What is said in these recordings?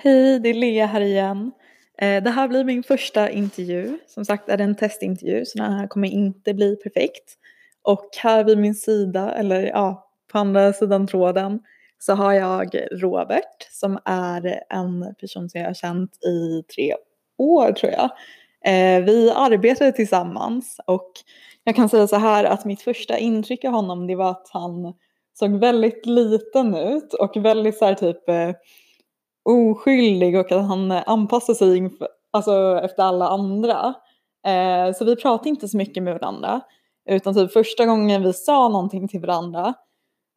Hej, det är Lea här igen. Eh, det här blir min första intervju. Som sagt är det en testintervju så den här kommer inte bli perfekt. Och här vid min sida, eller ja, på andra sidan tråden så har jag Robert som är en person som jag har känt i tre år tror jag. Eh, vi arbetade tillsammans och jag kan säga så här att mitt första intryck av honom det var att han såg väldigt liten ut och väldigt så här typ eh, oskyldig och att han eh, anpassar sig inför, alltså, efter alla andra. Eh, så vi pratade inte så mycket med varandra. Utan typ första gången vi sa någonting till varandra,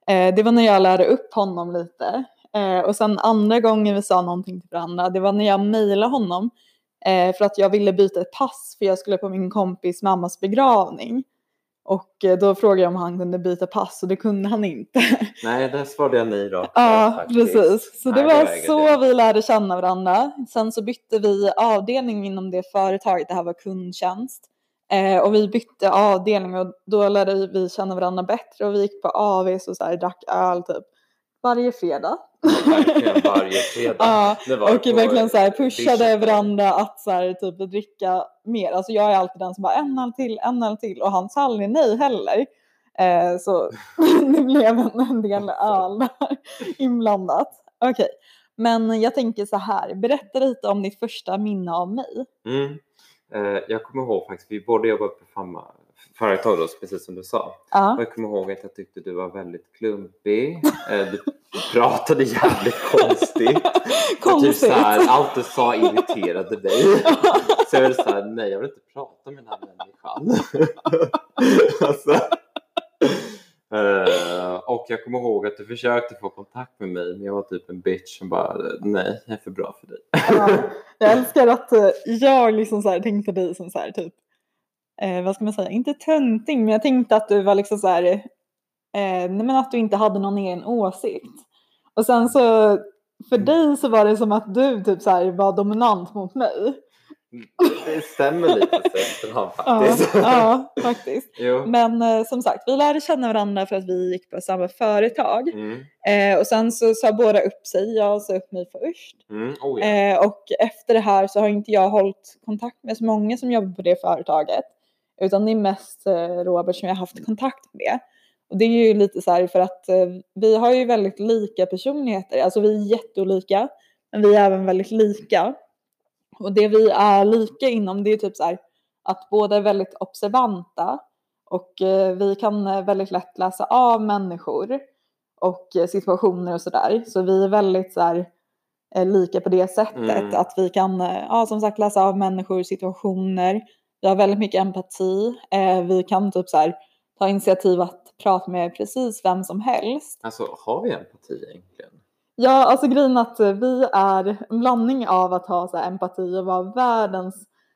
eh, det var när jag lärde upp honom lite. Eh, och sen andra gången vi sa någonting till varandra, det var när jag mejlade honom. Eh, för att jag ville byta ett pass för jag skulle på min kompis mammas begravning. Och eh, då frågade jag om han kunde byta pass och det kunde han inte. Nej, där svarade jag nej då. Ja, precis. Så det Nej, var väger så det. vi lärde känna varandra. Sen så bytte vi avdelning inom det företaget, det här var kundtjänst. Eh, och vi bytte avdelning och då lärde vi känna varandra bättre och vi gick på AVs och så här, drack öl typ varje fredag. Verkligen varje fredag. Ja, Det var och verkligen så här pushade varandra att så här, typ dricka mer. Alltså jag är alltid den som bara en öl till, en öl till och han sa aldrig nej heller. Eh, så det blev en, en del öl inblandat. Okej, men jag tänker så här, berätta lite om ditt första minne av mig. Mm. Eh, jag kommer ihåg faktiskt, vi båda jobbade på samma företag då, precis som du sa. Ja, jag kommer ihåg att jag tyckte du var väldigt klumpig. Eh, du pratade jävligt konstigt. Typ konstigt. så här, allt du sa irriterade mig. Så jag var så här, nej jag vill inte prata med den här människan. alltså, eh, och jag kommer ihåg att du försökte få kontakt med mig men jag var typ en bitch som bara, nej jag är för bra för dig. Ja, jag älskar att eh, jag liksom så tänkte dig som så här typ, eh, vad ska man säga, inte töntig, men jag tänkte att du var liksom så här, eh, men att du inte hade någon egen åsikt. Och sen så, för Mm. dig så var det som att du typ så här var dominant mot mig. Det stämmer lite efterhand Ja, faktiskt. ja faktiskt. jo. Men eh, som sagt, vi lärde känna varandra för att vi gick på samma företag. Mm. Eh, och sen så sa båda upp sig, jag sa upp mig först. Mm. Oh, ja. Eh, och efter det här så har inte jag hållit kontakt med så många som jobbar på det företaget. Utan det är mest eh, Robert som jag har haft kontakt med. Och det är ju lite så här för att eh, vi har ju väldigt lika personligheter. Alltså vi är jätteolika. Men vi är även väldigt lika. Och det vi är lika inom det är typ så här att båda är väldigt observanta. Och eh, vi kan väldigt lätt läsa av människor. Och situationer och sådär. Så vi är väldigt så här lika på det sättet. Mm. Att vi kan, ja som sagt läsa av människor, situationer. Vi har väldigt mycket empati. Eh, vi kan typ så här ta initiativ att prata med precis vem som helst. Alltså har vi empati egentligen? Ja, alltså grejen att eh, vi är en blandning av att ha så här, empati och vara världens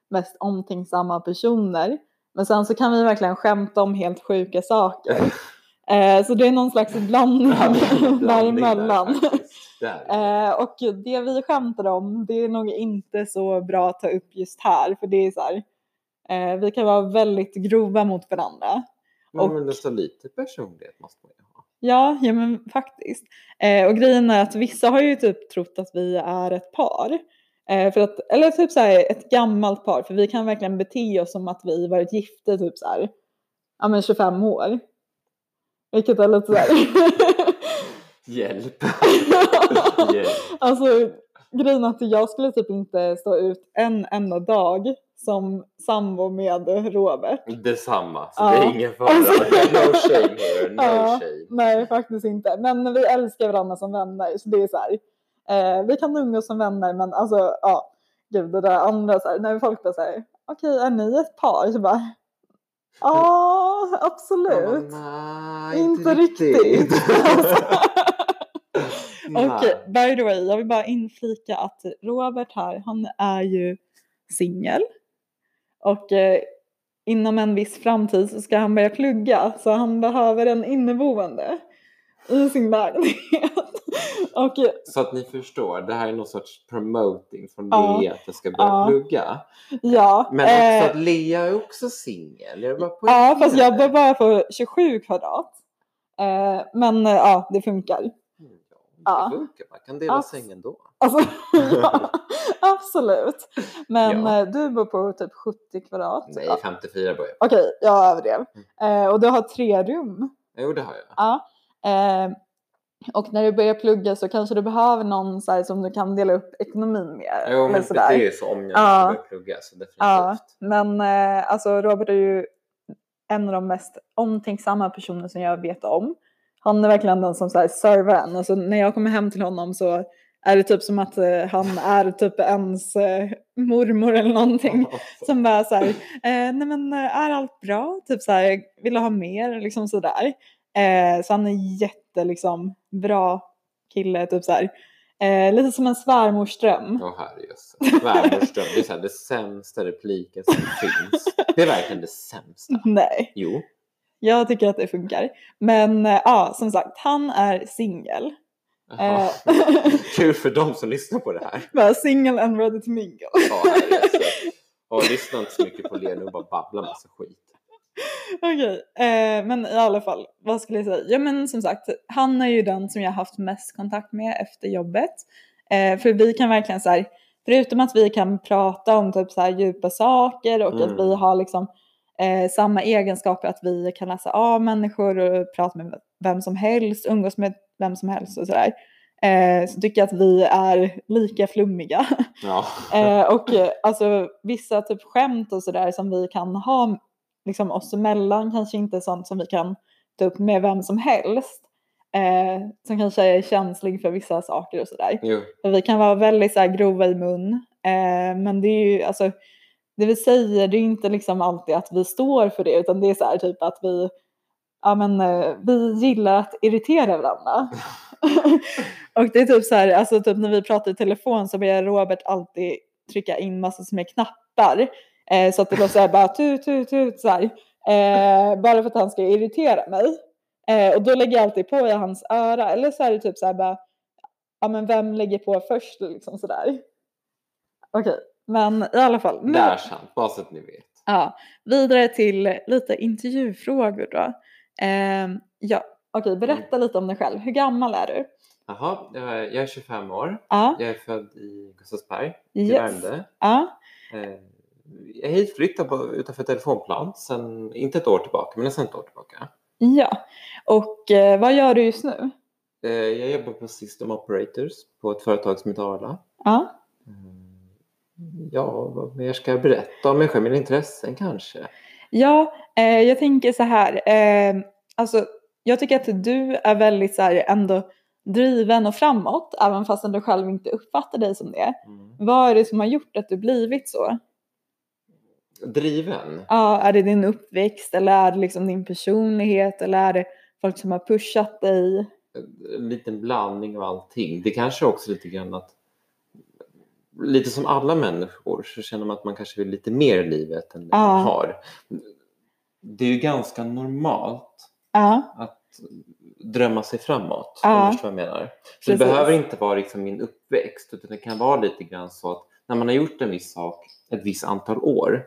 mest omtänksamma personer. Men sen så kan vi verkligen skämta om helt sjuka saker. Eh, så det är någon slags blandning däremellan. Där. Eh, och det vi skämtar om, det är nog inte så bra att ta upp just här, för det är så här, eh, vi kan vara väldigt grova mot varandra. Men, och- men nästan lite personlighet måste man ju ha. Ja, ja men faktiskt. Eh, och grejen är att vissa har ju typ trott att vi är ett par. Eh, för att, eller typ så här ett gammalt par, för vi kan verkligen bete oss som att vi varit gifta typ så här, ja men 25 år. Vilket är lite så här. Hjälp! Hjälp. Alltså grejen är att jag skulle typ inte stå ut en enda dag som sambo med Robert. Detsamma, så Ja. det är ingen fara. Alltså- No shame here, no Ja. shame. Nej, faktiskt inte. Men vi älskar varandra som vänner, så det är så här. Eh, vi kan umgås som vänner, men alltså ja, gud det där andra så här, när folk bara säger okej, är ni ett par? Så bara ja, absolut. nej, Inte riktigt. Nej. Och by the way, jag vill bara inflika att Robert här, han är ju singel. Och eh, inom en viss framtid så ska han börja plugga, så han behöver en inneboende i sin lägenhet. och eh, Så att ni förstår, det här är någon sorts promoting från Ja. Lea att jag ska börja Ja. plugga. ja, Men också eh, att Lea är också singel. Ja, fast jag poängterar bara på 27 kvadrat. Eh, men eh, ja, det funkar. Ja. Det funkar, man kan dela Abs- sängen då. Alltså, ja, absolut. Men Ja. eh, du bor på typ 70 kvadrat. Nej, Ja. 54 börjar jag. Okej, jag överdrev. Eh, och du har tre rum. Jo, det har jag. Ja. Eh, och när du börjar plugga så kanske du behöver någon så här, som du kan dela upp ekonomin med. Jo, men sådär. det är så om jag Ja. ska börja plugga. Så definitivt. Ja, men eh, alltså Robert är ju en av de mest omtänksamma personer som jag vet om. Han är verkligen den som så här, servar en. Alltså, när jag kommer hem till honom så är det typ som att eh, han är typ ens eh, mormor eller någonting. Som bara så här, eh, nej men eh, är allt bra? Typ så här, vill du ha mer? Liksom sådär. Eh, så han är jätte liksom bra kille, typ så här. Eh, lite som en svärmorsdröm. Åh herrejösses. Svärmorsdröm. Det är så här, det sämsta repliken som finns. Det är verkligen det sämsta. Nej. Jo. Jag tycker att det funkar. Men eh, ja, som sagt, han är singel. Eh. Kul för dem som lyssnar på det här. Single and ready to mingle. Ja. Och lyssna inte så mycket på Lena och bara babbla massa skit. Okej, eh, men i alla fall, vad skulle jag säga? Ja men som sagt, han är ju den som jag har haft mest kontakt med efter jobbet. Eh, för vi kan verkligen så här, förutom att vi kan prata om typ så här djupa saker och att Mm. vi har liksom eh, samma egenskaper, att vi kan läsa av människor och prata med vem som helst, umgås med vem som helst och sådär. Eh, så tycker jag att vi är lika flummiga. Ja. Eh, och eh, alltså vissa typ skämt och sådär som vi kan ha liksom oss emellan kanske inte är sånt som vi kan ta upp med vem som helst. Eh, som kanske är känslig för vissa saker och sådär. Vi kan vara väldigt så här, grova i mun. Eh, men det är ju alltså det vi säger det är inte liksom alltid att vi står för det utan det är så här typ att vi ja men eh, vi gillar att irritera varandra. och det är typ så här, alltså typ när vi pratar i telefon så börjar Robert alltid trycka in massor är knappar. Eh, så att det låter så här bara tut tut tut så här. Eh, bara för att han ska irritera mig. Eh, och då lägger jag alltid på i hans öra. Eller så är det typ så här bara, ja men vem lägger på först liksom sådär. Okej, men i alla fall. Det nu- är sant, bara så att ni vet. Ja, vidare till lite intervjufrågor då. Ehm, ja, okej, berätta lite om dig själv. Hur gammal är du? Jaha, jag är jag är 25 år. Ja, Jag är född i Gustavsberg, i yes. Värmdö. Ja, Eh, Jag är hitflyttad utanför telefonplan sen, inte ett år tillbaka, men nästan ett år tillbaka. ja. Och eh, vad gör du just nu? Eh, Jag jobbar på System Operators på ett företag som heter Arla. Ja, Mm, Ja, vad mer ska jag berätta om mig själv? Mina intressen kanske? ja eh, jag tänker så här. Eh, alltså, jag tycker att du är väldigt så här ändå driven och framåt, även fast du själv inte uppfattar dig som det. Mm. Vad är det som har gjort att du blivit så? Driven? Ja, är det din uppväxt eller är det liksom din personlighet eller är det folk som har pushat dig? En liten blandning av allting. Det kanske också lite grann att lite som alla människor så känner man att man kanske vill lite mer i livet än det Ja. man har. Det är ju ganska normalt Ja, att drömma sig framåt. Ja. Om du förstår vad jag menar. Så det behöver inte vara liksom min uppväxt utan det kan vara lite grann så att när man har gjort en viss sak ett visst antal år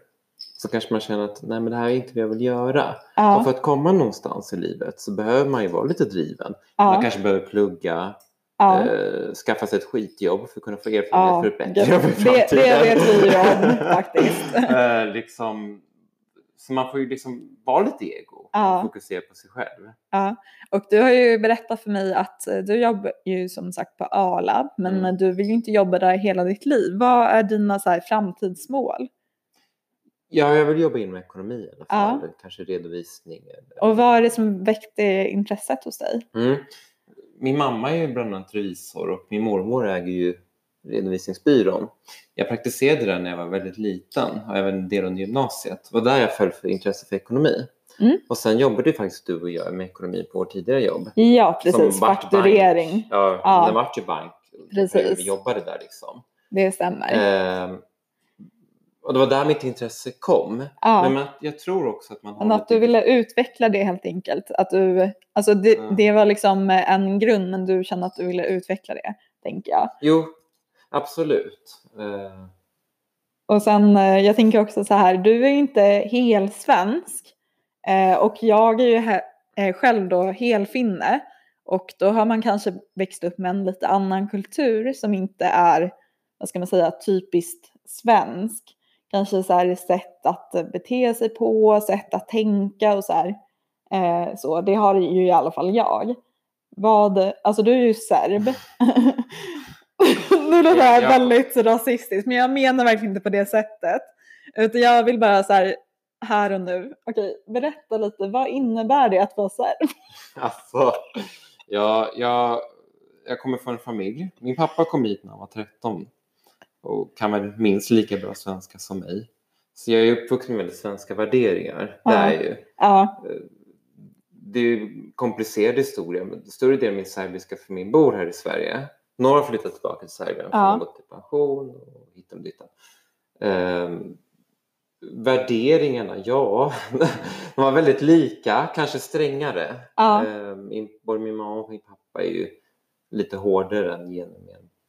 så kanske man känner att nej men det här är inte vad jag vill göra. Och ja, för att komma någonstans i livet så behöver man ju vara lite driven. Man kanske behöver plugga, ja. eh, skaffa sig ett skitjobb för att kunna få erfarenhet Ja, för ett bättre det- jobb i det- framtiden. det vet vi ju om, faktiskt. eh, liksom, så man får ju liksom vara lite ego Ja. och fokusera på sig själv. ja. Och du har ju berättat för mig att eh, du jobbar ju som sagt på Arla, men Mm. du vill ju inte jobba där hela ditt liv. Vad är dina så här, framtidsmål? Ja, jag vill jobba inom ekonomi i alla Ja. fall. Kanske redovisning. Eller... Och vad är det som väckte intresset hos dig? Mm. Min mamma är ju bland annat revisor och min mormor äger ju redovisningsbyrån. Jag praktiserade där när jag var väldigt liten och även en del under gymnasiet. Det var där jag föll för intresse för ekonomi. Mm. Och sen jobbade ju faktiskt du och jag med ekonomi på vårt tidigare jobb. Ja, precis. Fakturering. Ja, Ja. det vart ju bank. Precis. Vi jobbade där liksom. Det stämmer. Ehm, och det var där mitt intresse kom. ja. Men jag tror också att man har Men att du ville utveckla det helt enkelt. Att du, alltså det, Ja. det var liksom en grund men du kände att du ville utveckla det, tänker jag. Jo, absolut. Eh, Och sen, eh, jag tänker också så här, du är inte helsvensk eh, och jag är ju he- eh, själv då helfinne. Och då har man kanske växt upp med en lite annan kultur som inte är, vad ska man säga, typiskt svensk. Kanske så här sätt att bete sig på, sätt att tänka och så här. Eh, så det har ju i alla fall jag. Vad, alltså du är ju serb. nu låter det här Ja. väldigt rasistiskt men jag menar verkligen inte på det sättet. Utan jag vill bara så här här och nu. Okej, berätta lite. Vad innebär det att vara serb? Alltså, ja, jag, jag kommer från en familj. Min pappa kom hit när han var 13 och kan väl minst lika bra svenska som mig. Så jag är uppvuxen med väldigt svenska värderingar. Ja. Det är ju. Ja, Det är ju komplicerad historia. Men större delen av min serbiska familj bor här i Sverige. Några har flyttat tillbaka till Serbien för Ja. att gått i pension och hit och dit. Ehm, värderingarna, ja, de var väldigt lika, kanske strängare. Ja. Min, både min mamma och min pappa är ju lite hårdare än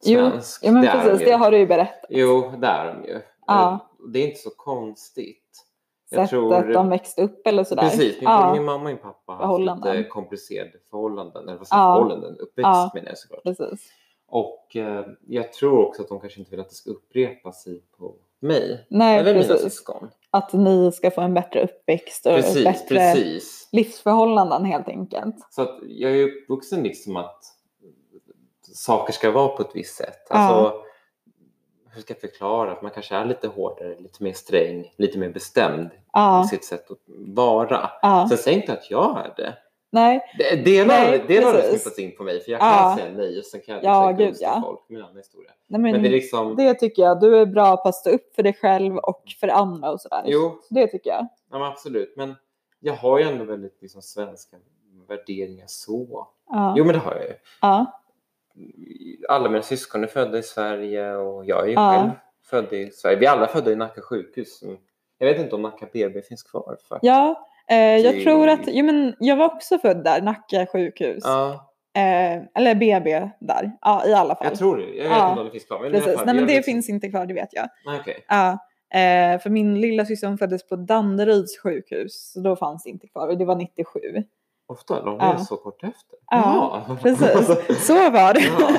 genumen jo, svensk. ja men Det de precis, det har du ju berättat. Jo, det är de ju. Ja. Det är inte så konstigt. Jag Sättet tror- de växte upp eller sådär. Precis, min, ja, min mamma och min pappa har haft lite komplicerade förhållanden. Eller vad Ja. förhållanden? Uppväxt Ja. menar jag såklart. precis. Och eh, jag tror också att de kanske inte vill att det ska upprepa sig på mig. Nej, eller mina precis. syskon. Att ni ska få en bättre uppväxt och Precis, bättre precis. livsförhållanden helt enkelt. Så att jag är uppvuxen liksom att saker ska vara på ett visst sätt. Ja. Alltså, hur ska jag förklara? Att man kanske är lite hårdare, lite mer sträng, lite mer bestämd Ja, i sitt sätt att vara. ja. Sen jag inte att jag är det. Nej, Det- Delar Nej, har det precis. smittats in på mig för jag Ja. kan säga nej och sen kan jag Ja, säga gud, ja. folk. Det en annan historia. nej men, Men det är det, liksom, tycker jag. Du är bra på att stå upp för dig själv och för andra och sådär. jo, Det tycker jag. ja, men absolut. Men jag har ju ändå väldigt liksom, svenska värderingar så. Ja. Jo, men det har jag ju. ja. Alla mina syskon är födda i Sverige och jag är ju Ja. själv född i Sverige. Vi är alla födda i Nacka sjukhus. Jag vet inte om Nacka BB finns kvar. Faktiskt. ja eh, jag Det- tror att, jo men jag var också född där, Nacka sjukhus. Ja, Eh, eller BB där, ja i alla fall. jag tror det. Jag vet Ja. inte om det finns kvar. Men Precis, nej men det finns inte kvar, det vet jag. Nej, okej. Ja, eh, för min lilla syster föddes på Danderyds sjukhus, så då fanns det inte kvar och det var 97. Ofta, de Ja. är så kort efter. Ja, Jaha. Precis, så var det. Ja.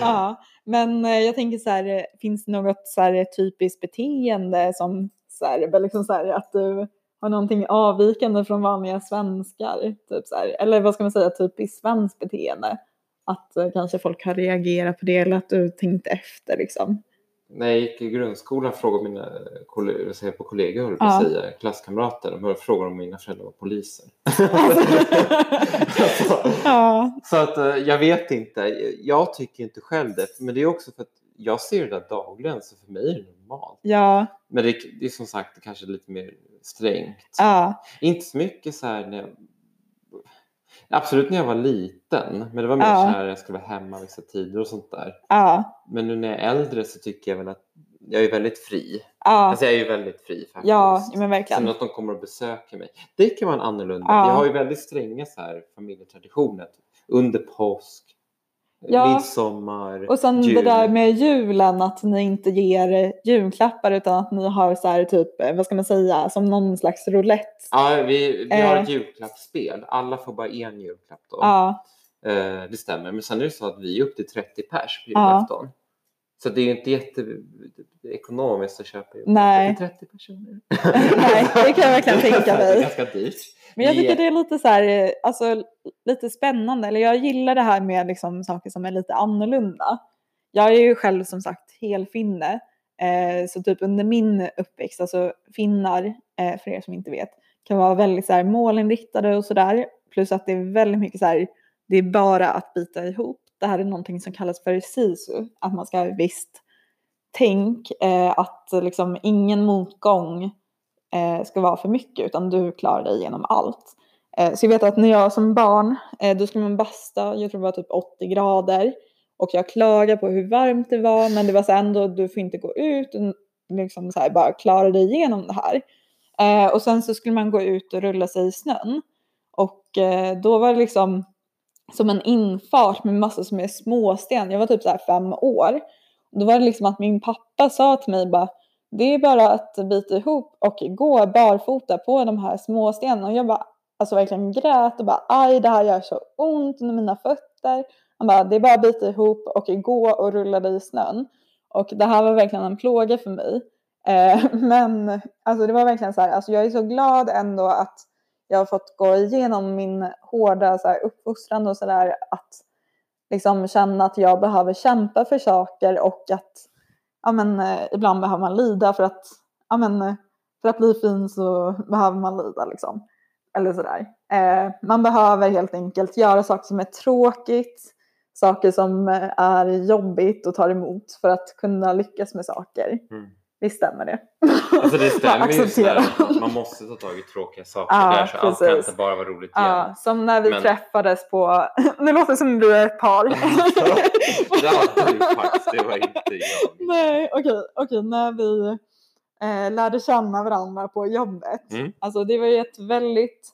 ja, men eh, jag tänker så här, eh, finns det något så här typiskt beteende som så här, liksom så här, att du har någonting avvikande från vanliga svenskar? Typ så här, eller vad ska man säga, typiskt svenskt beteende? Att eh, kanske folk har reagerat på det eller att du tänkt efter liksom. När jag gick i grundskolan frågade mina kollegor, säger på kollegor, höll jag på Ja. att säga, klasskamrater, de började fråga om mina föräldrar var poliser. ja, så att eh, jag vet inte, jag tycker inte själv det, men det är också för att jag ser det där dagligen så för mig är det normalt. ja, Men det, det är som sagt kanske lite mer strängt. ja, Inte så mycket så här när jag, Absolut när jag var liten, men det var mer Ja. så här jag skulle vara hemma vissa tider och sånt där. ja, Men nu när jag är äldre så tycker jag väl att jag är väldigt fri. ja, Alltså jag är ju väldigt fri faktiskt. ja, men Sen verkligen. att de kommer och besöker mig. Det kan vara annorlunda. Ja. Vi har ju väldigt stränga så här familjetraditioner. Under påsk, Ja. midsommar, Och sen jul. det där med julen, att ni inte ger eh, julklappar utan att ni har så här typ, eh, vad ska man säga, som någon slags roulette. Ja, vi, vi har Eh. ett julklappsspel. Alla får bara en julklapp då. Ja, Eh, det stämmer. Men sen är det så att vi är upp till 30 pers på Ja. Så det är ju inte jätteekonomiskt att köpa Nej. till 30 personer. Nej, det kan jag verkligen tänka Det mig. är ganska dyrt. men jag tycker det är lite så här, alltså lite spännande. Eller jag gillar det här med liksom saker som är lite annorlunda. Jag är ju själv som sagt helfinne. Eh, så typ under min uppväxt, alltså finnar, eh, för er som inte vet, kan vara väldigt så här målinriktade och sådär. Plus att det är väldigt mycket så här, det är bara att bita ihop. Det här är någonting som kallas för sisu, att man ska ha ett visst tänk, eh, att liksom ingen motgång eh, ska vara för mycket utan du klarar dig genom allt. Eh, så jag vet att när jag som barn, eh, då skulle man basta, jag tror det var typ 80 grader och jag klagade på hur varmt det var men det var så ändå, du får inte gå ut liksom så här, bara klara dig igenom det här. Eh, och sen så skulle man gå ut och rulla sig i snön och eh, då var det liksom som en infart med massor som är småsten. Jag var typ så här fem år. Då var det liksom att min pappa sa till mig bara det är bara att bita ihop och gå barfota på de här småstenarna. Och jag bara, alltså verkligen grät och bara aj det här gör så ont under mina fötter. Han bara det är bara att bita ihop och gå och rulla dig i snön. Och det här var verkligen en plåga för mig. Eh, men alltså det var verkligen så här, alltså jag är så glad ändå att jag har fått gå igenom min hårda så här, uppfostran och sådär att liksom känna att jag behöver kämpa för saker och att ja, men, eh, ibland behöver man lida för att, ja, men, eh, för att bli fin så behöver man lida liksom. Eller sådär. Eh, man behöver helt enkelt göra saker som är tråkigt, saker som eh, är jobbigt och tar emot för att kunna lyckas med saker. Mm. Visst stämmer det? Alltså det stämmer ju sådär. Man måste ta tag i tråkiga saker Ja, där så allt kan precis. inte bara vara roligt igen. Ja, som när vi Men- träffades på, nu låter det som du är ett par. det hade du faktiskt, det var inte jag. Nej, okej, okej, när vi eh, lärde känna varandra på jobbet. Mm. Alltså det var ju ett väldigt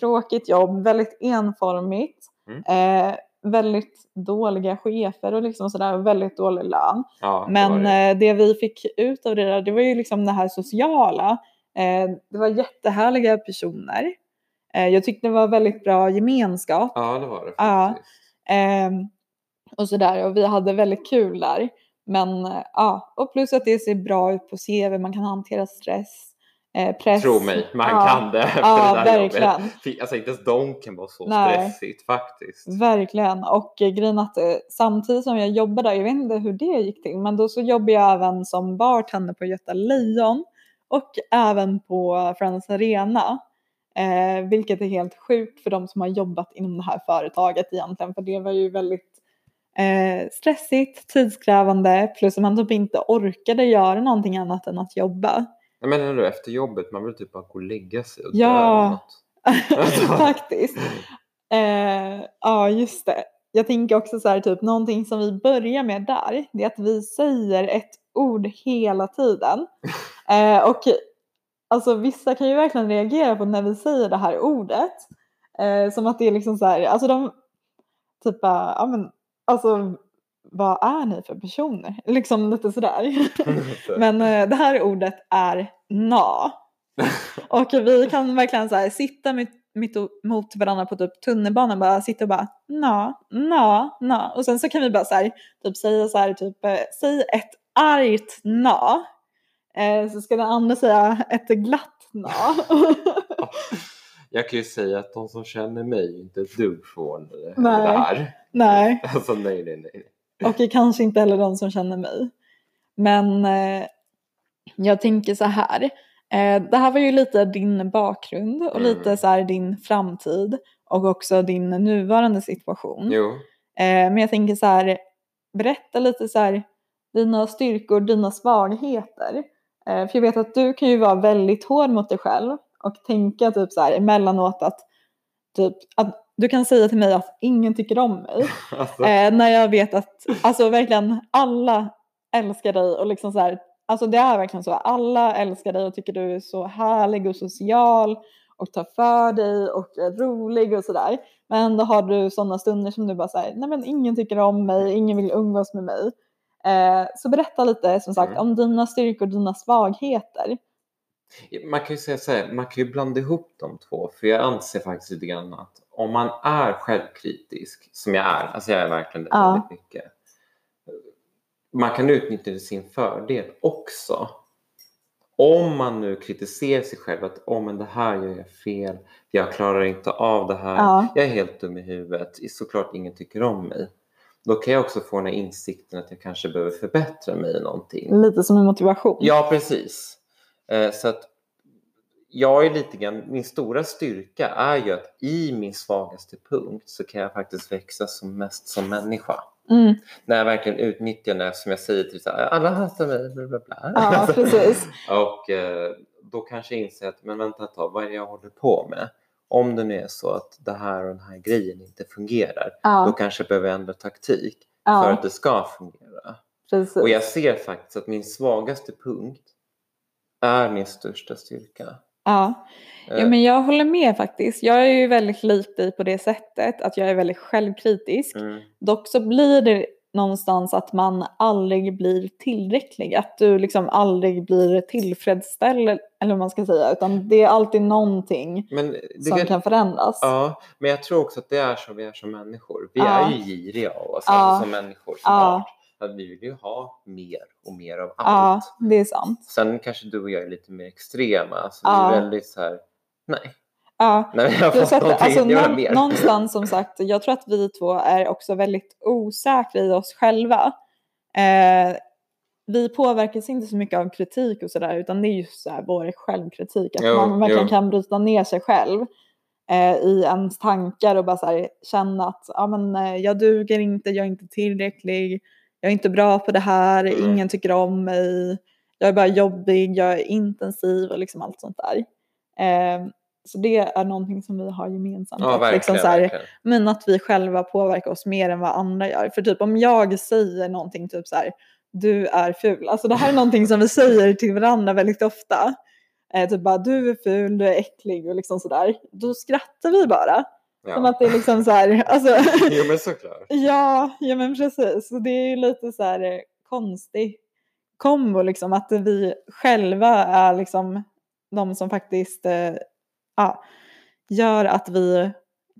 tråkigt jobb, väldigt enformigt. Mm. Eh, väldigt dåliga chefer och liksom sådär, väldigt dålig lön. Ja, det Men det. eh, det vi fick ut av det där, det var ju liksom det här sociala. Eh, det var jättehärliga personer. Eh, jag tyckte det var väldigt bra gemenskap. Ja, det var det Ja. Ehm, och sådär och vi hade väldigt kul där. Men ja, och plus att det ser bra ut på CV, man kan hantera stress, press. Tro mig, man Ja, kan det efter ja, det där verkligen. jobbet. Alltså inte ens de kan vara så Nej. stressigt faktiskt. Verkligen. Och eh, grejen att eh, samtidigt som jag jobbade där, jag vet inte hur det gick till, men då så jobbade jag även som bartender på Göta Lejon och även på Friends Arena. Eh, vilket är helt sjukt för de som har jobbat inom det här företaget egentligen, för det var ju väldigt eh, stressigt, tidskrävande, plus att man typ inte orkade göra någonting annat än att jobba. Jag menar du, efter jobbet, man vill typ bara gå och lägga sig och Ja. något. Faktiskt. Eh, ja, just det. Jag tänker också så här, typ någonting som vi börjar med där, det är att vi säger ett ord hela tiden. Eh, och alltså vissa kan ju verkligen reagera på när vi säger det här ordet. Eh, som att det är liksom så här, alltså de typ bara, ja men alltså vad är ni för personer? Liksom lite sådär. Men eh, det här ordet är na. Och vi kan verkligen så här, sitta mitt, mitt mot varandra på typ tunnelbanan bara sitta och bara na, na, na. Och sen så kan vi bara så här, typ säga så här, typ eh, säg ett argt na. Eh, så ska den andra säga ett glatt na. Jag kan ju säga att de som känner mig inte är ett dugg förvånade över det här. Nej. Alltså nej, nej, nej. Och kanske inte heller de som känner mig. Men eh, jag tänker så här. Eh, det här var ju lite din bakgrund och Mm. lite så här din framtid och också din nuvarande situation. Eh, men jag tänker så här, berätta lite så här dina styrkor, dina svagheter. Eh, för jag vet att du kan ju vara väldigt hård mot dig själv och tänka typ så här emellanåt att typ att du kan säga till mig att ingen tycker om mig. alltså, Eh, när jag vet att alltså verkligen alla älskar dig och liksom så här, alltså det är verkligen så, alla älskar dig och tycker du är så härlig och social och tar för dig och är rolig och sådär. Men ändå har du sådana stunder som du bara säger, nej men ingen tycker om mig, ingen vill umgås med mig. Eh, så berätta lite som sagt Mm. om dina styrkor och dina svagheter. man kan ju säga så här, man kan ju blanda ihop de två. För jag anser faktiskt lite grann att om man är självkritisk, som jag är, alltså jag är verkligen det Ja. väldigt mycket. Man kan utnyttja det till sin fördel också. Om man nu kritiserar sig själv att oh, men det här gör jag fel, jag klarar inte av det här, Ja. jag är helt dum i huvudet, såklart ingen tycker om mig. Då kan jag också få den här insikten att jag kanske behöver förbättra mig i någonting. Lite som en motivation. Ja, precis. Eh, så att jag är lite grann, min stora styrka är ju att i min svagaste punkt så kan jag faktiskt växa som mest som människa. Mm, När jag verkligen utnyttjar det som jag säger till så här, alla hatar mig, bla bla bla. ja, precis. Och eh, då kanske jag inser att, men vänta ett tag, vad är det jag håller på med? Om det nu är så att det här och den här grejen inte fungerar, då Ja, kanske jag behöver ändra taktik för ja att det ska fungera. precis. Och jag ser faktiskt att min svagaste punkt är min största styrka. Ja. Eh, Ja, men jag håller med faktiskt. Jag är ju väldigt lik dig på det sättet att jag är väldigt självkritisk. mm, Dock så blir det någonstans att man aldrig blir tillräcklig. Att du liksom aldrig blir tillfredsställd eller vad man ska säga. Utan det är alltid någonting som kan förändras. Ja, men jag tror också att det är så vi är som människor. Vi Ja. är ju giriga av oss, Ja. alltså som människor som Ja. art. Att vi vill ju ha mer och mer av Ja, allt. det är sant. Sen kanske du och jag är lite mer extrema. Alltså Ja. Vi är väldigt så här, nej. Ja, Nej, jag har fått att, alltså, någon, mer. någonstans som sagt, jag tror att vi två är också väldigt osäkra i oss själva. Eh, vi påverkas inte så mycket av kritik och sådär utan det är just så här vår självkritik. Att Jo, man verkligen jo. kan bryta ner sig själv eh, i ens tankar och bara så här, känna att ja, men, eh, jag duger inte, jag är inte tillräcklig, jag är inte bra på det här, Mm. ingen tycker om mig, jag är bara jobbig, jag är intensiv och liksom allt sånt där. Eh, så det är någonting som vi har gemensamt. Ja, att liksom så här, men att vi själva påverkar oss mer än vad andra gör. För typ om jag säger någonting typ så här, du är ful. Alltså det här är någonting som vi säger till varandra väldigt ofta. Eh, typ bara du är ful, du är äcklig och liksom sådär. Då skrattar vi bara. Som Ja. att det är liksom så här, alltså, Jo, men såklart. ja, ja men precis. Så det är ju lite så här eh, konstig kombo liksom att vi själva är liksom de som faktiskt eh, ja, gör att vi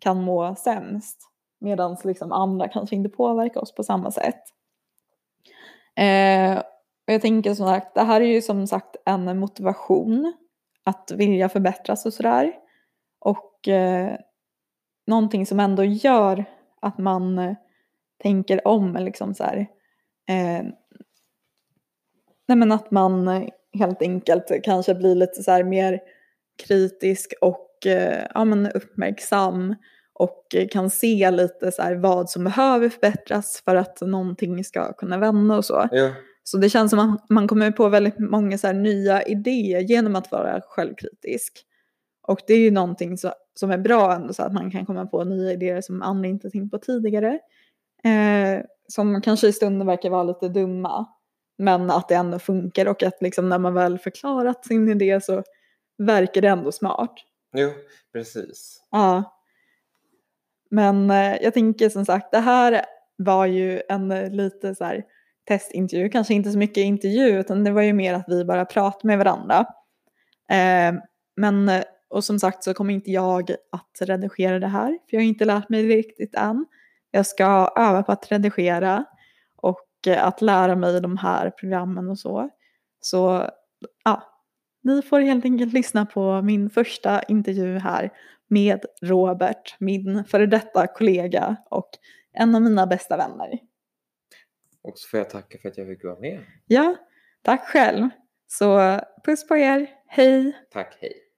kan må sämst. Medan liksom andra kanske inte påverkar oss på samma sätt. Eh, och jag tänker som sagt, det här är ju som sagt en motivation att vilja förbättras och sådär. Och eh, någonting som ändå gör att man eh, tänker om liksom så här. Eh, nej men att man eh, helt enkelt kanske blir lite så mer kritisk och eh, ja, men uppmärksam och kan se lite så vad som behöver förbättras för att någonting ska kunna vända och så. Jo. Så det känns som att man, kommer på väldigt många så nya idéer genom att vara självkritisk. Och det är ju någonting så, som är bra ändå så att man kan komma på nya idéer som andra inte tänkt på tidigare. Eh, som kanske i stunden verkar vara lite dumma. Men att det ändå funkar och att liksom när man väl förklarat sin idé så verkar det ändå smart. jo, precis. Ja. Men eh, jag tänker som sagt, det här var ju en eh, lite så här testintervju, kanske inte så mycket intervju utan det var ju mer att vi bara pratade med varandra. Eh, men, eh, och som sagt så kommer inte jag att redigera det här, för jag har inte lärt mig riktigt än. Jag ska öva på att redigera och eh, att lära mig de här programmen och så. Så ja, ni får helt enkelt lyssna på min första intervju här med Robert, min före detta kollega och en av mina bästa vänner. Och så får jag tacka för att jag fick vara med. Ja, tack själv. Så puss på er, hej! Tack, hej.